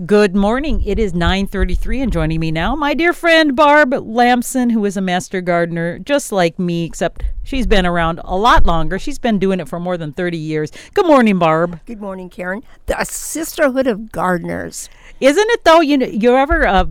Good morning. It is 9:33 and joining me now my dear friend Barb Lamson who is a master gardener just like me except she's been around a lot longer. She's been doing it for more than 30 years. Good morning, Barb. Good morning, Karen. The Sisterhood of Gardeners. Isn't it though? You know, you ever uh,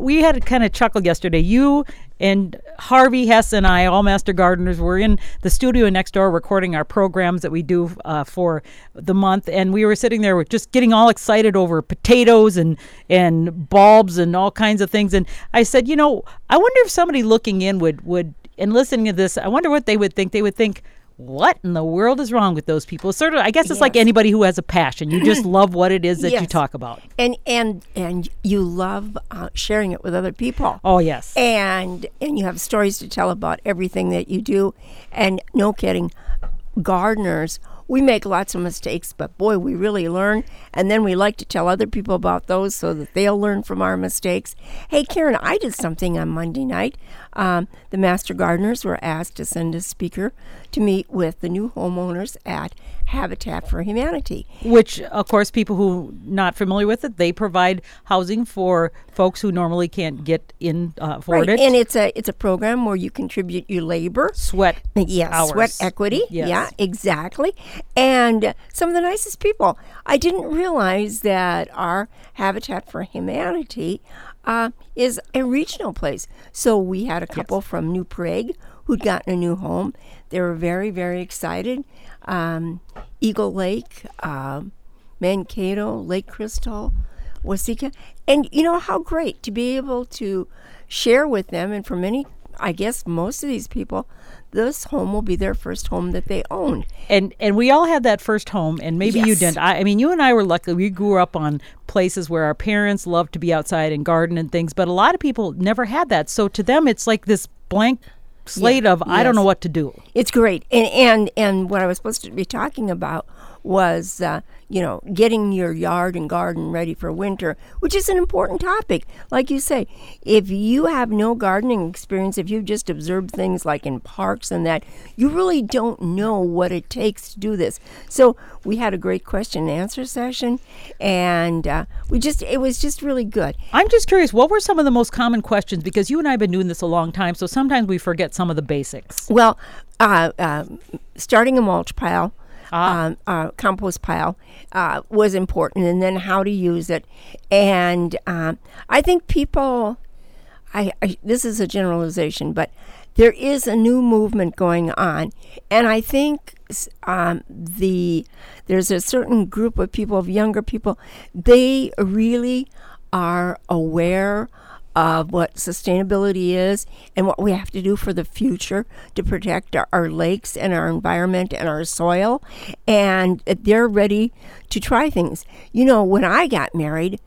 we had a kind of chuckle yesterday. You and Harvey Hess and I, all master gardeners, were in the studio next door recording our programs that we do uh, for the month, and we were sitting there just getting all excited over potatoes and and bulbs and all kinds of things. And I said, you know, I wonder if somebody looking in would would and listening to this, I wonder what they would think. They would think what in the world is wrong with those people? Sort of, I guess it's yes. like anybody who has a passion. You just love what it is that yes. you talk about, and and and you love uh, sharing it with other people. Oh yes, and and you have stories to tell about everything that you do, and no kidding, gardeners we make lots of mistakes, but boy, we really learn. And then we like to tell other people about those so that they'll learn from our mistakes. Hey, Karen, I did something on Monday night. Um, the Master Gardeners were asked to send a speaker to meet with the new homeowners at Habitat for Humanity. Which, of course, people who not familiar with it, they provide housing for folks who normally can't get in uh, afford right. it. And it's a it's a program where you contribute your labor, sweat, yeah, hours. sweat equity, yes. yeah, exactly. And some of the nicest people. I didn't realize that our Habitat for Humanity uh, is a regional place. So we had a couple yes. from New Prague who'd gotten a new home. They were very, very excited. Um, Eagle Lake, uh, Mankato, Lake Crystal, Waseca. And you know how great to be able to share with them. And for many, I guess most of these people, this home will be their first home that they own. And and we all had that first home, and maybe yes. you didn't. I, I, mean, you and I were lucky. We grew up on places where our parents loved to be outside and garden and things, but a lot of people never had that. So to them, it's like this blank slate yeah, of I don't know what to do. It's great, and and and what I was supposed to be talking about was, uh, you know, getting your yard and garden ready for winter, which is an important topic. Like you say, if you have no gardening experience, if you've just observed things like in parks and that, you really don't know what it takes to do this. So we had a great question and answer session, and uh, we just, it was just really good. I'm just curious, what were some of the most common questions? Because you and I have been doing this a long time, so sometimes we forget some of the basics. Well, uh, uh starting a mulch pile ah. um, uh, compost pile uh, was important, and then how to use it. And um, I think people, I, I, this is a generalization, but there is a new movement going on, and I think um, the there's a certain group of people, of younger people, they really are aware of what sustainability is and what we have to do for the future to protect our, our, lakes and our environment and our soil. And they're ready to try things. You know, when I got married,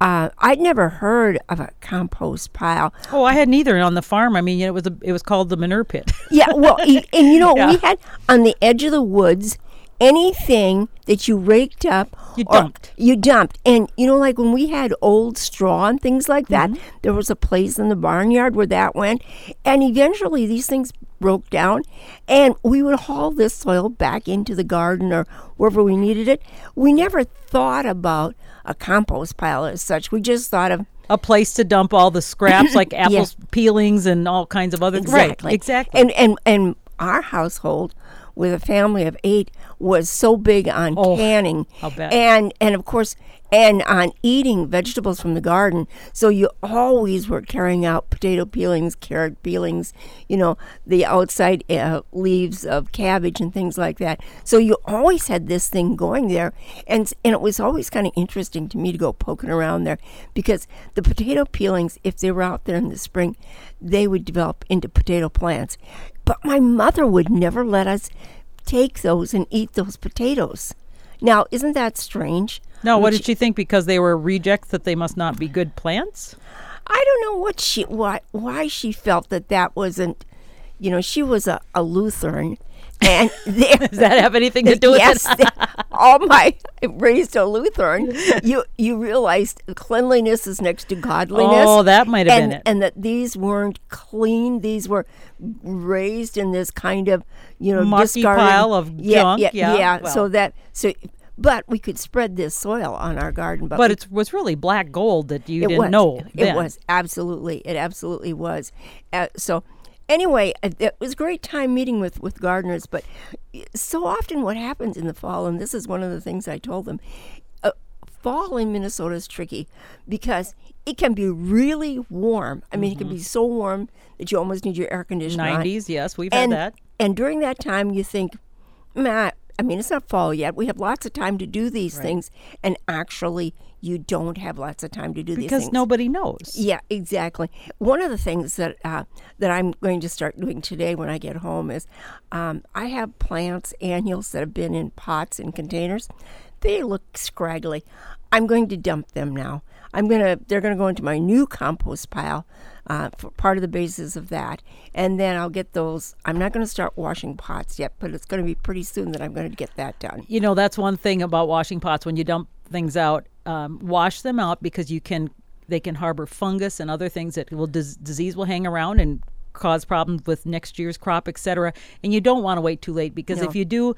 uh, I'd never heard of a compost pile. Oh, I hadn't either on the farm. I mean, it was a, it was called the manure pit. yeah, well, and you know, yeah. we had on the edge of the woods anything that you raked up you dumped. you dumped. And you know like when we had old straw and things like that mm-hmm. there was a place in the barnyard where that went. And eventually these things broke down and we would haul this soil back into the garden or wherever we needed it. We never thought about a compost pile as such. We just thought of a place to dump all the scraps like apples yeah. peelings and all kinds of other exactly. Right, exactly. And and and our household with a family of eight was so big on oh, canning and and of course and on eating vegetables from the garden. So you always were carrying out potato peelings carrot peelings you know the outside uh, leaves of cabbage and things like that. So you always had this thing going there. And and it was always kind of interesting to me to go poking around there because the potato peelings if they were out there in the spring they would develop into potato plants. But my mother would never let us take those and eat those potatoes. Now, isn't that strange? No, what did she think? Because they were rejects that they must not be good plants? I don't know what she why why she felt that that wasn't. You know, she was a, a Lutheran, and does that have anything to do with yes, it? all my raised a Lutheran, you you realized cleanliness is next to godliness. Oh, that might have and, been it. And that these weren't clean; these were raised in this kind of you know Mucky pile of yeah, junk. Yeah, yeah. yeah. Well. So that so but we could spread this soil on our garden. But, But we it was really black gold that you didn't was. know. It then. was absolutely. It absolutely was. Uh, so, anyway, it, was a great time meeting with with gardeners. But so often, what happens in the fall, and this is one of the things I told them, uh, fall in Minnesota is tricky because it can be really warm. I mean, it can be so warm that you almost need your air conditioner. on. 90s, yes, we've and, had that. And during that time, you think, Matt, I mean, it's not fall yet. We have lots of time to do these things. And actually, you don't have lots of time to do these Because nobody knows. Yeah, exactly. One of the things that uh, that I'm going to start doing today when I get home is um, I have plants, annuals that have been in pots and containers. They look scraggly. I'm going to dump them now. I'm gonna. They're gonna go into my new compost pile uh, for part of the basis of that, and then I'll get those. I'm not going to start washing pots yet, but it's going to be pretty soon that I'm going to get that done. You know, that's one thing about washing pots when you dump things out. Um, wash them out because you can they can harbor fungus and other things that will dis- disease will hang around and cause problems with next year's crop, etc. And you don't want to wait too late because No. if you do,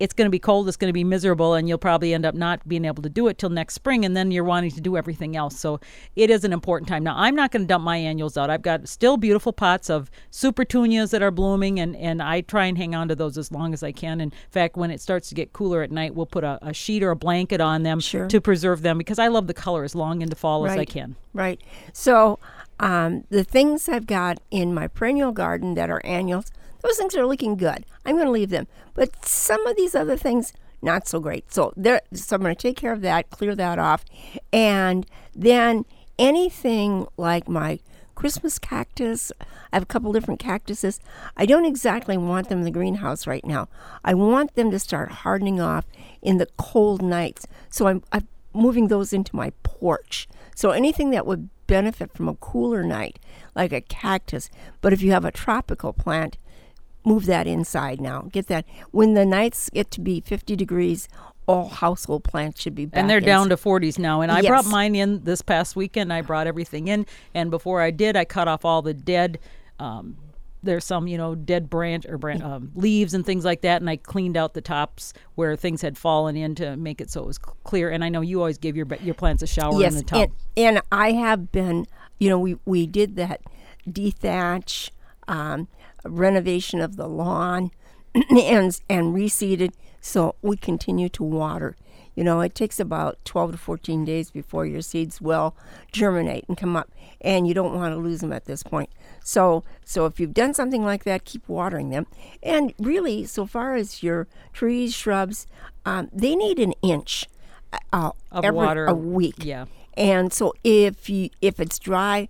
it's going to be cold, it's going to be miserable, and you'll probably end up not being able to do it till next spring, and then you're wanting to do everything else. So it is an important time. Now I'm not going to dump my annuals out. I've got still beautiful pots of super petunias that are blooming, and and I try and hang on to those as long as I can. In fact, when it starts to get cooler at night, we'll put a, a sheet or a blanket on them Sure. to preserve them because I love the color as long into fall as I can. Right. So um, the things I've got in my perennial garden that are annuals, those things are looking good. I'm going to leave them. But some of these other things, not so great. So there. So I'm going to take care of that, clear that off, and then anything like my Christmas cactus. I have a couple different cactuses. I don't exactly want them in the greenhouse right now. I want them to start hardening off in the cold nights. So I'm, I'm moving those into my porch. So anything that would benefit from a cooler night, like a cactus. But if you have a tropical plant, move that inside now. Get that. When the nights get to be 50 degrees, all household plants should be back. and they're down to 40s now and i brought mine in this past weekend i brought everything in and before i did i cut off all the dead um, there's some you know dead branch or branch, um, leaves and things like that and i cleaned out the tops where things had fallen in to make it so it was clear and i know you always give your your plants a shower yes, in the tub And, and I have been, you know, we, we did that dethatch, um, renovation of the lawn, and and reseeded. So we continue to water. You know, it takes about 12 to 14 days before your seeds will germinate and come up, and you don't want to lose them at this point. So, so if you've done something like that, keep watering them. And really, so far as your trees, shrubs, um, they need an inch uh, Of every, water, a week. yeah. And so if you if it's dry,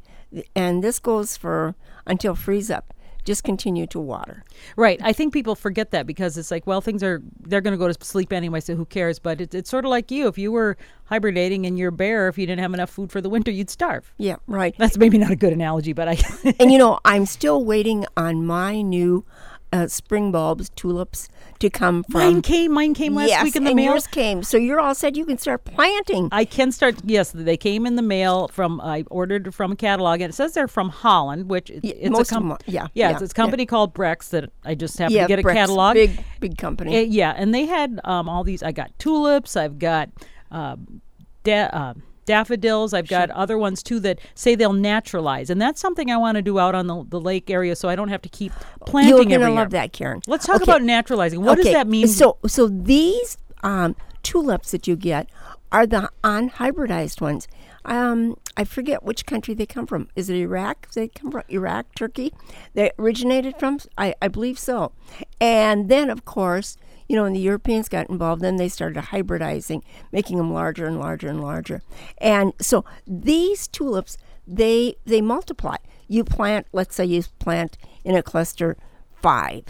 and this goes for until freeze up, just continue to water. Right. I think people forget that because it's like, well, things are, they're going to go to sleep anyway, so who cares? But it, it's sort of like you. If you were hibernating and you're a bear, if you didn't have enough food for the winter, you'd starve. Yeah, right. That's maybe not a good analogy, but I. and you know, I'm still waiting on my new uh, spring bulbs, tulips, to come from. mine came. Mine came last yes, week in the and mail. yours came. So you're all said you can start planting. I can start. Yes, they came in the mail from. I ordered from a catalog, and it says they're from Holland, which Yeah, it's most a com- yeah, yeah, yeah, it's a company called Breck's that I just happened yeah, to get a catalog. Big, big company. Uh, yeah, and they had um, all these. I got tulips. I've got um, da- uh, daffodils. I've got other ones too that say they'll naturalize, and that's something I want to do out on the, the lake area, so I don't have to keep planting You're gonna year. love that, Karen. Let's talk Okay. about naturalizing. What does that mean? So, so these um, tulips that you get are the unhybridized ones. Um, I forget which country they come from. Is it Iraq? They come from Iraq, Turkey. They originated from. I, I believe so. And then, of course, you know, when the Europeans got involved, then they started hybridizing, making them larger and larger and larger. And so these tulips, they they multiply. You plant, let's say, you plant in a cluster five.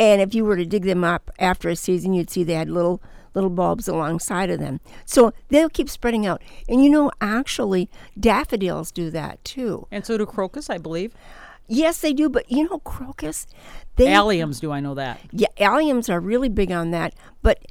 And if you were to dig them up after a season, you'd see they had little little bulbs alongside of them. So they'll keep spreading out. And you know, actually, daffodils do that too. and so do crocus, I believe. Yes, they do. But you know, crocus, they Alliums do I know that? yeah, alliums are really big on that. But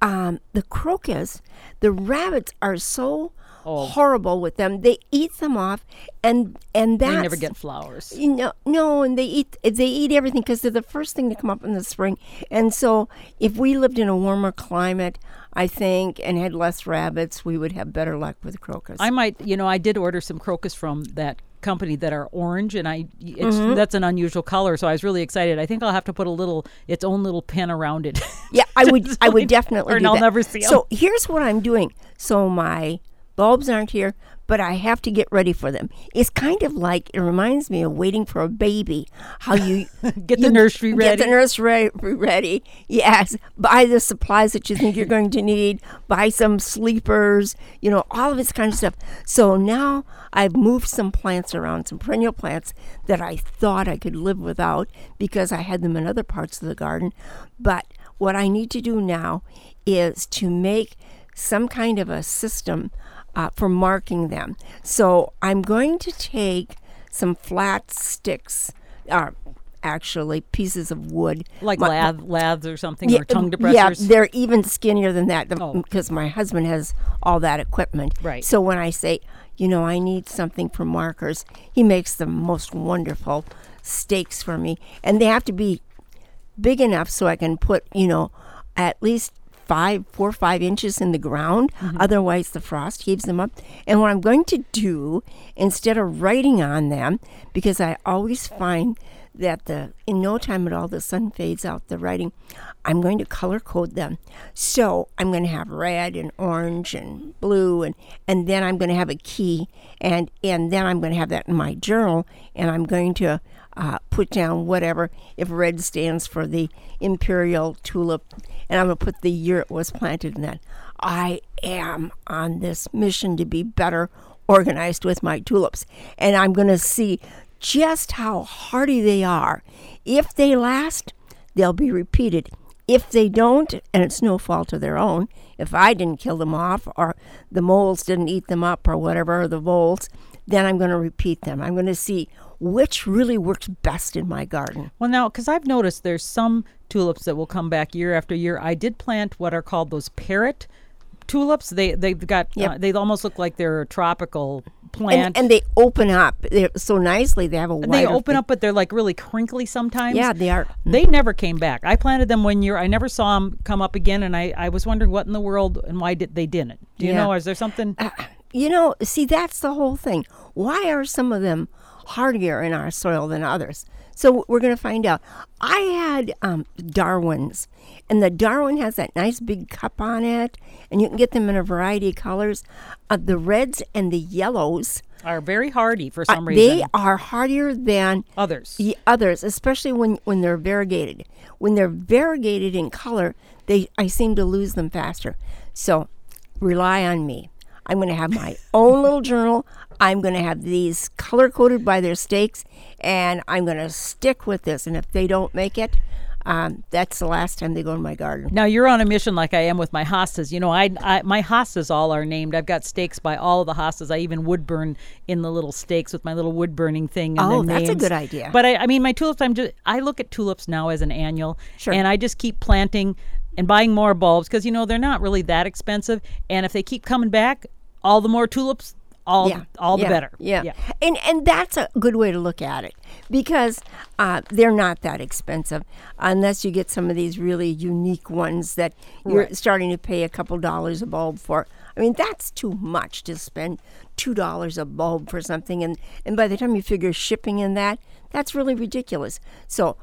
um, the crocus, the rabbits are so Oh. horrible with them. They eat them off, and and that's They never get flowers. you know, no, and they eat they eat everything because they're the first thing to come up in the spring. And so, if we lived in a warmer climate, I think, and had less rabbits, we would have better luck with crocus. I might, you know, I did order some crocus from that company that are orange, and I it's Mm-hmm. that's an unusual color, so I was really excited. I think I'll have to put a little its own little pin around it. yeah, I would I would definitely or do I'll that. never see 'em. So here's what I'm doing. So my bulbs aren't here, but I have to get ready for them. It's kind of like it reminds me of waiting for a baby. How you Get the you nursery ready? Get the nursery ready. Yes, buy the supplies that you think you're going to need. Buy some sleepers. You know all of this kind of stuff. So now I've moved some plants around, some perennial plants that I thought I could live without because I had them in other parts of the garden. But what I need to do now is to make some kind of a system uh, for marking them. So I'm going to take some flat sticks, uh, actually pieces of wood. like My- lath, laths or something, yeah, or tongue um, Yeah, they're even skinnier than that Oh. because my husband has all that equipment. Right. So when I say, you know, I need something for markers, he makes the most wonderful stakes for me. And they have to be big enough so I can put, you know, at least five, four or five inches in the ground. Mm-hmm. Otherwise, the frost heaves them up. And what I'm going to do, instead of writing on them, because I always find that the in no time at all the sun fades out the writing i'm going to color code them so i'm going to have red and orange and blue and and then i'm going to have a key and and then i'm going to have that in my journal and i'm going to uh, put down whatever if red stands for the imperial tulip and i'm going to put the year it was planted in that i am on this mission to be better organized with my tulips and i'm going to see just how hardy they are. If they last, they'll be repeated. If they don't, and it's no fault of their own, if I didn't kill them off or the moles didn't eat them up or whatever, or the voles, then I'm going to repeat them. I'm going to see which really works best in my garden. Well, now, because I've noticed there's some tulips that will come back year after year. I did plant what are called those parrot tulips. They they've got Yep. uh, they almost look like they're a tropical And, plant. and they open up They're so nicely. They have a And they open thing. up, but they're like really crinkly sometimes. Yeah, they are. They never came back. I planted them one year. I never saw them come up again, and I, I was wondering what in the world and why did they didn't. Do you Yeah. know? Is there something? You know, see, that's the whole thing. Why are some of them hardier in our soil than others? So we're going to find out. I had um, Darwin's, and the Darwin has that nice big cup on it, and you can get them in a variety of colors. Uh, the reds and the yellows, are very hardy for uh, some reason. they are hardier than Others. the others, especially when, when they're variegated. When they're variegated in color, they I seem to lose them faster. So rely on me. I'm going to have my own little journal. I'm going to have these color coded by their stakes, and I'm going to stick with this. And if they don't make it, um, that's the last time they go in my garden. Now you're on a mission like I am with my hostas. You know, I, I my hostas all are named. I've got stakes by all of the hostas. I even wood burn in the little stakes with my little wood burning thing. And Oh, that's a good idea. But I, I mean, my tulips. I'm just. I look at tulips now as an annual, Sure. and I just keep planting and buying more bulbs because you know they're not really that expensive. And if they keep coming back, all the more tulips, all yeah, all the yeah, better. Yeah. and and that's a good way to look at it because uh, they're not that expensive unless you get some of these really unique ones that you're Right. starting to pay a couple dollars a bulb for. I mean, that's too much to spend two dollars a bulb for something, and and by the time you figure shipping in that, that's really ridiculous. So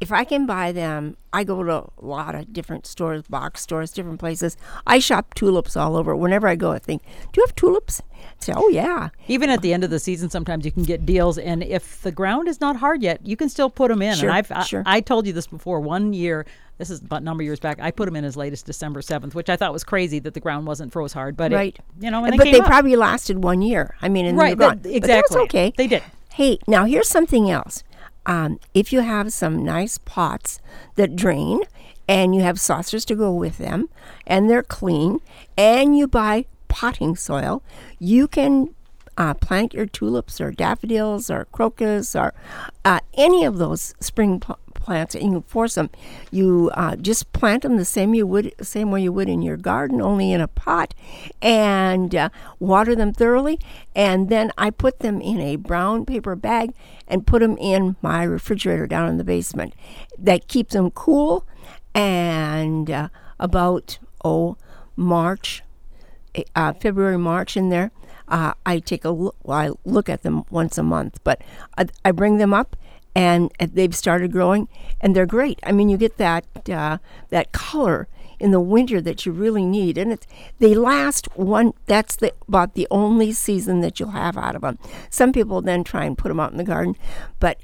if I can buy them, I go to a lot of different stores, box stores, different places. I shop tulips all over. Whenever I go, I think, "Do you have tulips?" I say, "Oh yeah." Even at the end of the season, sometimes you can get deals, and if the ground is not hard yet, you can still put them in. Sure, and I've I, sure. I told you this before. One year, this is about a number of years back, I put them in as late as December seventh, which I thought was crazy that the ground wasn't froze hard. But Right. it, you know, and they but came they probably lasted one year. I mean, and Right, they're that- exactly. that's okay. They did. Hey, now here's something else. Um, if you have some nice pots that drain, and you have saucers to go with them, and they're clean, and you buy potting soil, you can uh, plant your tulips or daffodils or crocus or uh, any of those spring plants and you force them. You uh, just plant them the same you would same way you would in your garden, only in a pot, and uh, water them thoroughly. And then I put them in a brown paper bag and put them in my refrigerator down in the basement. That keeps them cool. And uh, about oh March, uh, February, March in there. Uh, I take a look, well, I look at them once a month, but I, I, bring them up and they've started growing and they're great. I mean, you get that uh, that color in the winter that you really need, and it's they last one. That's the about the only season that you'll have out of them. Some people then try and put them out in the garden, but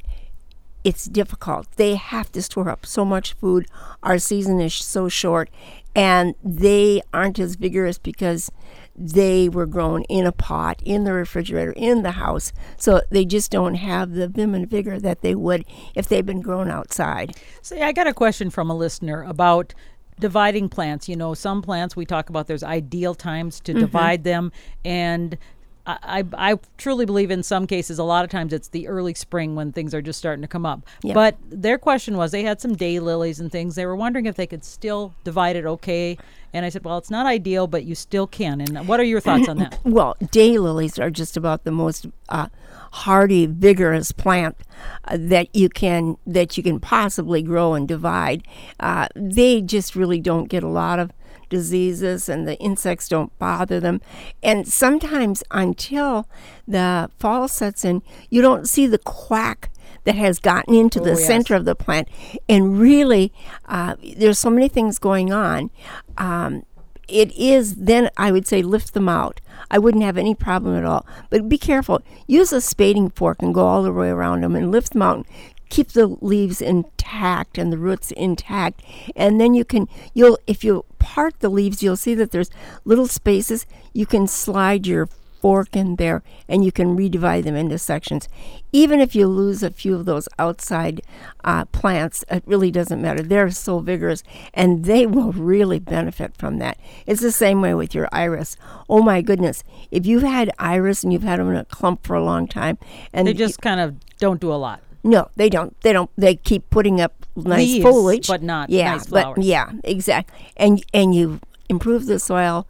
it's difficult. They have to store up so much food. Our season is so short, and they aren't as vigorous because they were grown in a pot, in the refrigerator, in the house. So they just don't have the vim and vigor that they would if they'd been grown outside. See, I got a question from a listener about dividing plants. You know, some plants we talk about there's ideal times to mm-hmm. divide them and I, I truly believe in some cases, a lot of times it's the early spring when things are just starting to come up. Yeah. But their question was they had some day lilies and things. They were wondering if they could still divide it okay. And I said, well, it's not ideal, but you still can. And what are your thoughts on that? well, day lilies are just about the most uh, hardy, vigorous plant uh, that you can that you can possibly grow and divide. Uh, they just really don't get a lot of diseases and the insects don't bother them. And sometimes until the fall sets in, you don't see the quack that has gotten into oh, the yes. center of the plant. And really, uh, there's so many things going on. Um, it is then I would say lift them out. I wouldn't have any problem at all. But be careful. Use a spading fork and go all the way around them and lift them out keep the leaves intact and the roots intact. And then you can you'll if you part the leaves you'll see that there's little spaces. You can slide your fork in there and you can redivide them into sections. Even if you lose a few of those outside uh, plants it really doesn't matter. They're so vigorous and they will really benefit from that. It's the same way with your iris. Oh my goodness. If you've had iris and you've had them in a clump for a long time and they just kind of don't do a lot no, they don't. They don't. They keep putting up nice Leaves, foliage, but not yeah, nice flowers. But yeah, exactly. And and you improve the soil,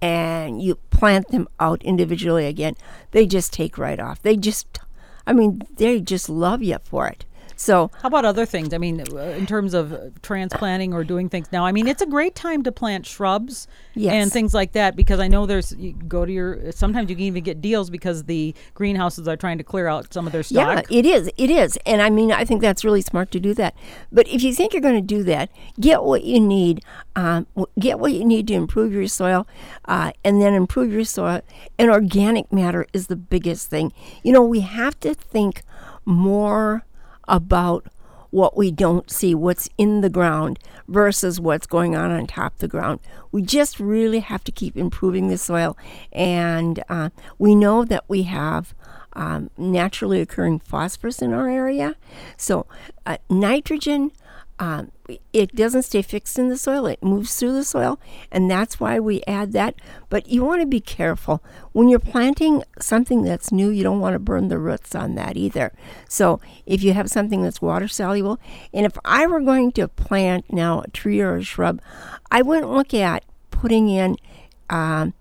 and you plant them out individually again. They just take right off. They just, I mean, they just love you for it. So, how about other things? I mean, uh, in terms of transplanting or doing things now, I mean, it's a great time to plant shrubs yes. and things like that because I know there's you go to your sometimes you can even get deals because the greenhouses are trying to clear out some of their stock. Yeah, it is. It is. And I mean, I think that's really smart to do that. But if you think you're going to do that, get what you need. Um, get what you need to improve your soil, uh, and then improve your soil. And organic matter is the biggest thing. You know, we have to think more about what we don't see, what's in the ground versus what's going on on top of the ground. We just really have to keep improving the soil. And uh, we know that we have um, naturally occurring phosphorus in our area. So, uh, nitrogen um, it doesn't stay fixed in the soil, it moves through the soil, and that's why we add that. But you want to be careful. When you're planting something that's new, you don't want to burn the roots on that either. So if you have something that's water soluble, and if I were going to plant now a tree or a shrub, I wouldn't look at putting in um,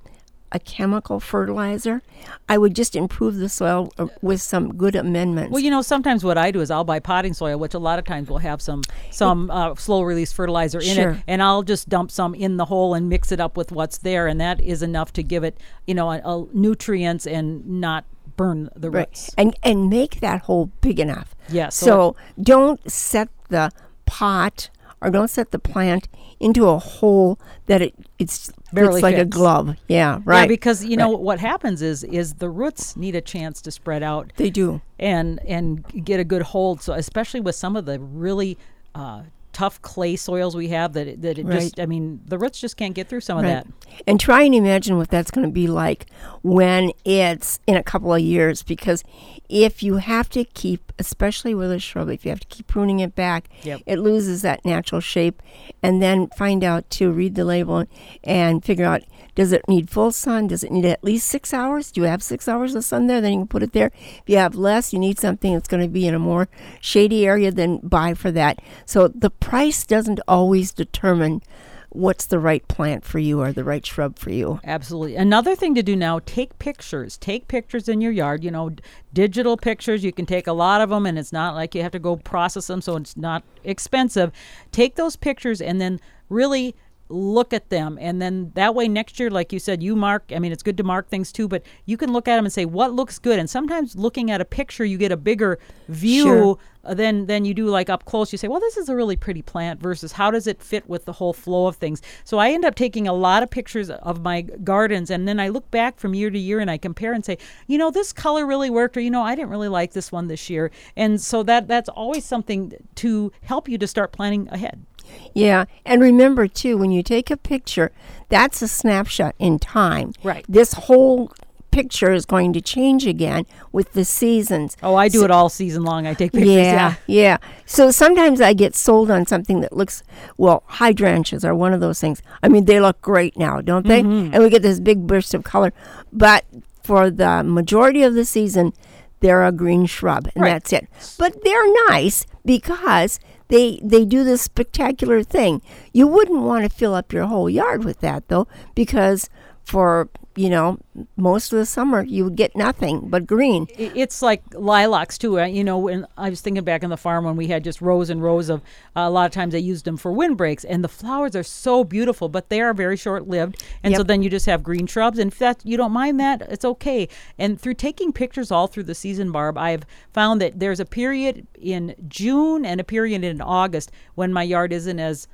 a chemical fertilizer. I would just improve the soil uh, with some good amendments. Well, you know, sometimes what I do is I'll buy potting soil, which a lot of times will have some some uh, slow release fertilizer in sure. it, and I'll just dump some in the hole and mix it up with what's there, and that is enough to give it, you know, a, a nutrients and not burn the roots. Right. And and make that hole big enough. Yes. So, so don't set the pot or don't set the plant into a hole that it it's Barely like fits. a glove. Yeah, right. Yeah, because you know what happens is is the roots need a chance to spread out. They do, and and get a good hold. So especially with some of the really uh, tough clay soils we have that it, that it Right. just I mean the roots just can't get through some of that. And try and imagine what that's going to be like when it's in a couple of years. Because if you have to keep, especially with a shrub, if you have to keep pruning it back, Yep. it loses that natural shape. And then find out to read the label and figure out does it need full sun? Does it need at least six hours? Do you have six hours of sun there? Then you can put it there. If you have less, you need something that's going to be in a more shady area, then buy for that. So the price doesn't always determine what's the right plant for you or the right shrub for you. Absolutely. Another thing to do now, take pictures. Take pictures in your yard, you know, digital pictures. You can take a lot of them and it's not like you have to go process them so it's not expensive. Take those pictures and then really look at them and then that way next year like you said you mark i mean it's good to mark things too but you can look at them and say what looks good and sometimes looking at a picture you get a bigger view Sure. than than you do like up close. You say, well, this is a really pretty plant versus how does it fit with the whole flow of things. So I end up taking a lot of pictures of my gardens, and then I look back from year to year and I compare and say, you know, this color really worked, or you know, I didn't really like this one this year. And so that that's always something to help you to start planning ahead. Yeah, and remember too, when you take a picture, that's a snapshot in time. Right. This whole picture is going to change again with the seasons. Oh, I do it all season long. I take pictures. Yeah, Yeah. yeah. So sometimes I get sold on something that looks well. Hydrangeas are one of those things. I mean, they look great now, don't they? Mm-hmm. And we get this big burst of color. But for the majority of the season, they're a green shrub, and Right. that's it. But they're nice because they they do this spectacular thing. You wouldn't want to fill up your whole yard with that though, because for you know most of the summer you would get nothing but green. It's like lilacs too. uh, You know, when I was thinking back on the farm when we had just rows and rows of. Uh, a lot of times I used them for windbreaks, and the flowers are so beautiful, but they are very short lived. And so then you just have green shrubs, and if that you don't mind that, it's okay. And through taking pictures all through the season, Barb, I've found that there's a period in June and a period in August when my yard isn't as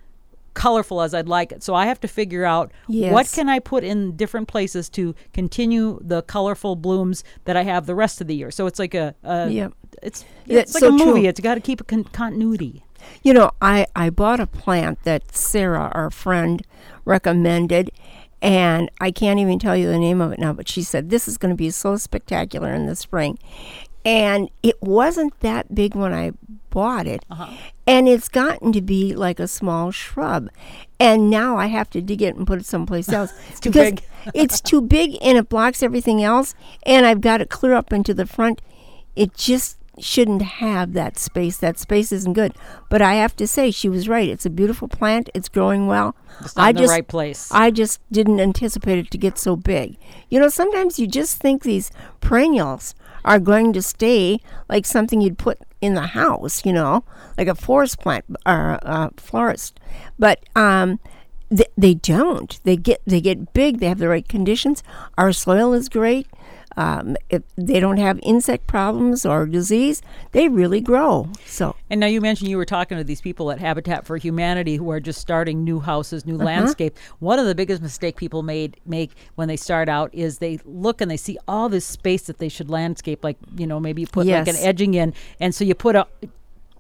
colorful as I'd like it. So I have to figure out what can I put in different places to continue the colorful blooms that I have the rest of the year. So it's like a, a Yep. it's That's it's like so a movie. true. It's got to keep a con- continuity. You know, I, I bought a plant that Sarah, our friend, recommended, and I can't even tell you the name of it now, but she said this is going to be so spectacular in the spring. And it wasn't that big when I bought it, uh-huh. and it's gotten to be like a small shrub. And now I have to dig it and put it someplace else. It's too big. it's too big and it blocks everything else, and I've got it clear up into the front. It just shouldn't have that space. That space isn't good. But I have to say, she was right. It's a beautiful plant. It's growing well. It's not I in the just, right place. I just didn't anticipate it to get so big. You know, sometimes you just think these perennials are going to stay like something you'd put in the house, you know, like a forest plant or a florist. But um, they, they don't. They get they get big. They have the right conditions. Our soil is great. Um, if they don't have insect problems or disease, they really grow. So And now you mentioned you were talking to these people at Habitat for Humanity who are just starting new houses, Uh-huh. new landscape. One of the biggest mistake people made make when they start out is they look and they see all this space that they should landscape, like you know maybe you put like an edging in, and so you put a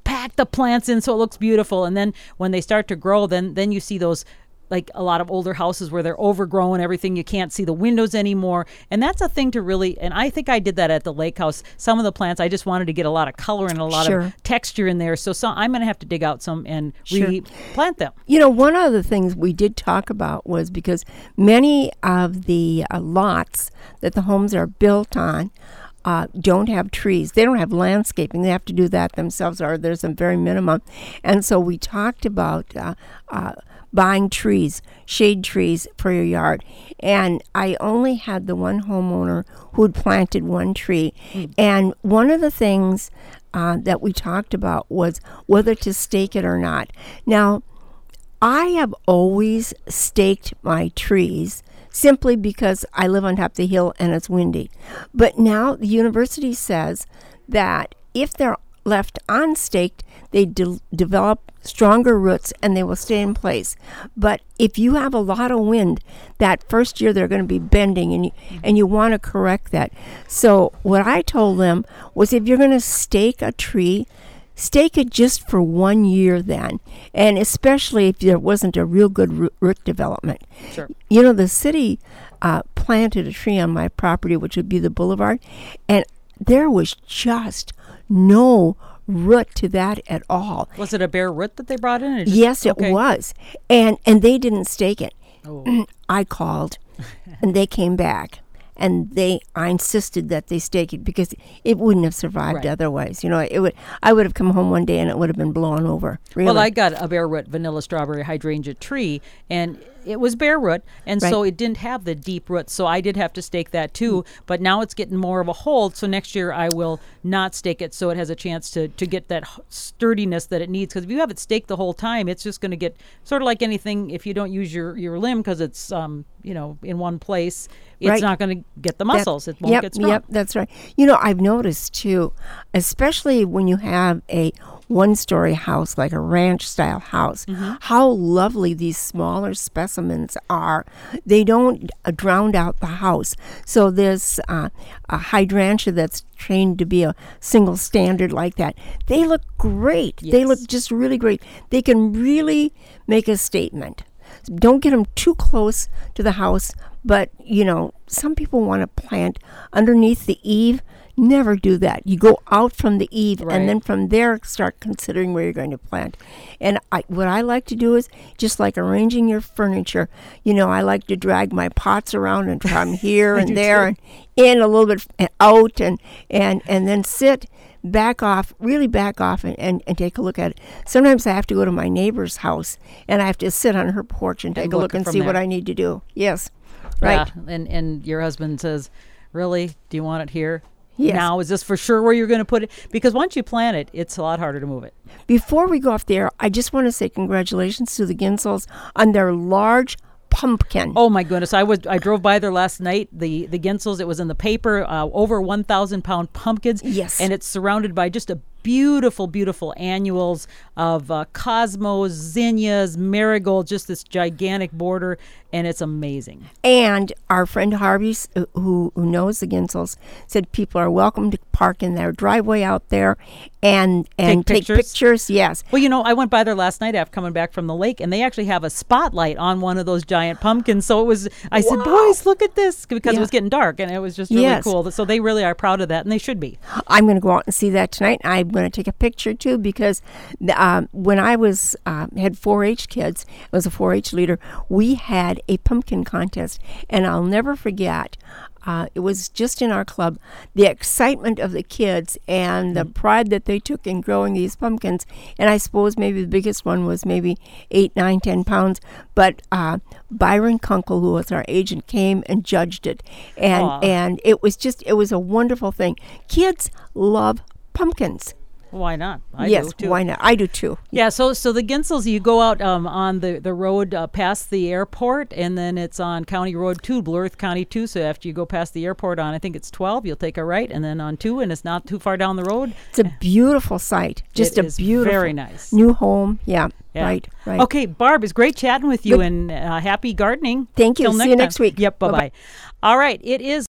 pack the plants in so it looks beautiful, and then when they start to grow, then then you see those. Like a lot of older houses where they're overgrown, everything you can't see the windows anymore, and that's a thing to really. And I think I did that at the lake house. Some of the plants I just wanted to get a lot of color and a lot Sure. of texture in there. So some, I'm going to have to dig out some and Sure. replant them. You know, one of the things we did talk about was because many of the uh, lots that the homes are built on uh, don't have trees. They don't have landscaping. They have to do that themselves, or there's a very minimum. And so we talked about uh, uh, buying trees, shade trees for your yard. And I only had the one homeowner who'd planted one tree. And one of the things uh, that we talked about was whether to stake it or not. Now, I have always staked my trees simply because I live on top of the hill and it's windy. But now the university says that if they're left unstaked, they de- develop stronger roots and they will stay in place. But if you have a lot of wind, that first year they're going to be bending and you, and you want to correct that. So what I told them was if you're going to stake a tree, stake it just for one year then, and especially if there wasn't a real good root, root development. Sure. You know, the city uh, planted a tree on my property, which would be the boulevard, and there was just no root to that at all. Was it a bare root that they brought in? just- Yes, it okay. was, and and they didn't stake it. Oh. I called, and they came back, and they I insisted that they stake it because it wouldn't have survived Right. otherwise. You know, it would. I would have come home one day and it would have been blown over. Really. Well, I got a bare root vanilla strawberry hydrangea tree, and it was bare root, and so it didn't have the deep roots. So I did have to stake that too. But now it's getting more of a hold. So next year I will not stake it, so it has a chance to to get that sturdiness that it needs. Because if you have it staked the whole time, it's just going to get sort of like anything. If you don't use your your limb because it's um you know in one place, it's Right. not going to get the That- muscles. it won't yep, get strong. Yep, that's right. You know, I've noticed too, especially when you have a one story house, like a ranch style house, Mm-hmm. how lovely these smaller specimens are. They don't uh, drown out the house. So there's uh, a hydrangea that's trained to be a single standard like that. They look great. They look just really great. They can really make a statement. Don't get them too close to the house, but you know, some people want to plant underneath the eave. Never do that. You go out from the eave Right. and then from there start considering where you're going to plant. And I, what I like to do is just like arranging your furniture. You know, I like to drag my pots around and from here and there and in a little bit and out and and and then sit back off, really back off and, and, and take a look at it. Sometimes I have to go to my neighbor's house and I have to sit on her porch and take a look look and see what. I need to do. Yes. Right. Yeah, and and your husband says, "Really? Do you want it here? Yes. Now is this for sure where you're going to put it? Because once you plant it, it's a lot harder to move it. Before we go off the air, I just want to say congratulations to the Ginsels on their large pumpkin. Oh my goodness! I was I drove by there last night. The the Ginsels. It was in the paper. Uh, over 1,000 pound pumpkins. Yes. and it's surrounded by just a beautiful, beautiful annuals of uh, cosmos, zinnias, marigold. Just this gigantic border, and it's amazing. And our friend Harvey, who, who knows the Ginsels, said people are welcome to park in their driveway out there and and Take take, pictures? pictures. Yes. Well, you know, I went by there last night after coming back from the lake, and they actually have a spotlight on one of those giant pumpkins. So it was, I said, boys, look at this, because it was getting dark, and it was just really Yes. cool. So they really are proud of that, and they should be. I'm going to go out and see that tonight. I'm going to take a picture too because um, when I was um, had 4-H kids, I was a 4-H leader. We had a pumpkin contest, and I'll never forget. Uh, it was just in our club, the excitement of the kids and the pride that they took in growing these pumpkins. And I suppose maybe the biggest one was maybe eight, nine, ten pounds. But uh, Byron Kunkel, who was our agent, came and judged it, and and it was just it was a wonderful thing. Kids love pumpkins. Why not? I yes, do too. why not? I do too. Yeah, so so the Ginsels, you go out um, on the the road uh, past the airport, and then it's on County Road Two, Blue Earth County Two. So after you go past the airport on, I think it's twelve, you'll take a right, and then on two, and it's not too far down the road. It's a beautiful site. Just It a beautiful, very nice. new home. Yeah, Yeah. right, right. Okay, Barb, it's great chatting with you, Good. and uh, happy gardening. Thank you. Till See next you time. next week. Yep. Bye-bye. bye. All right, it is.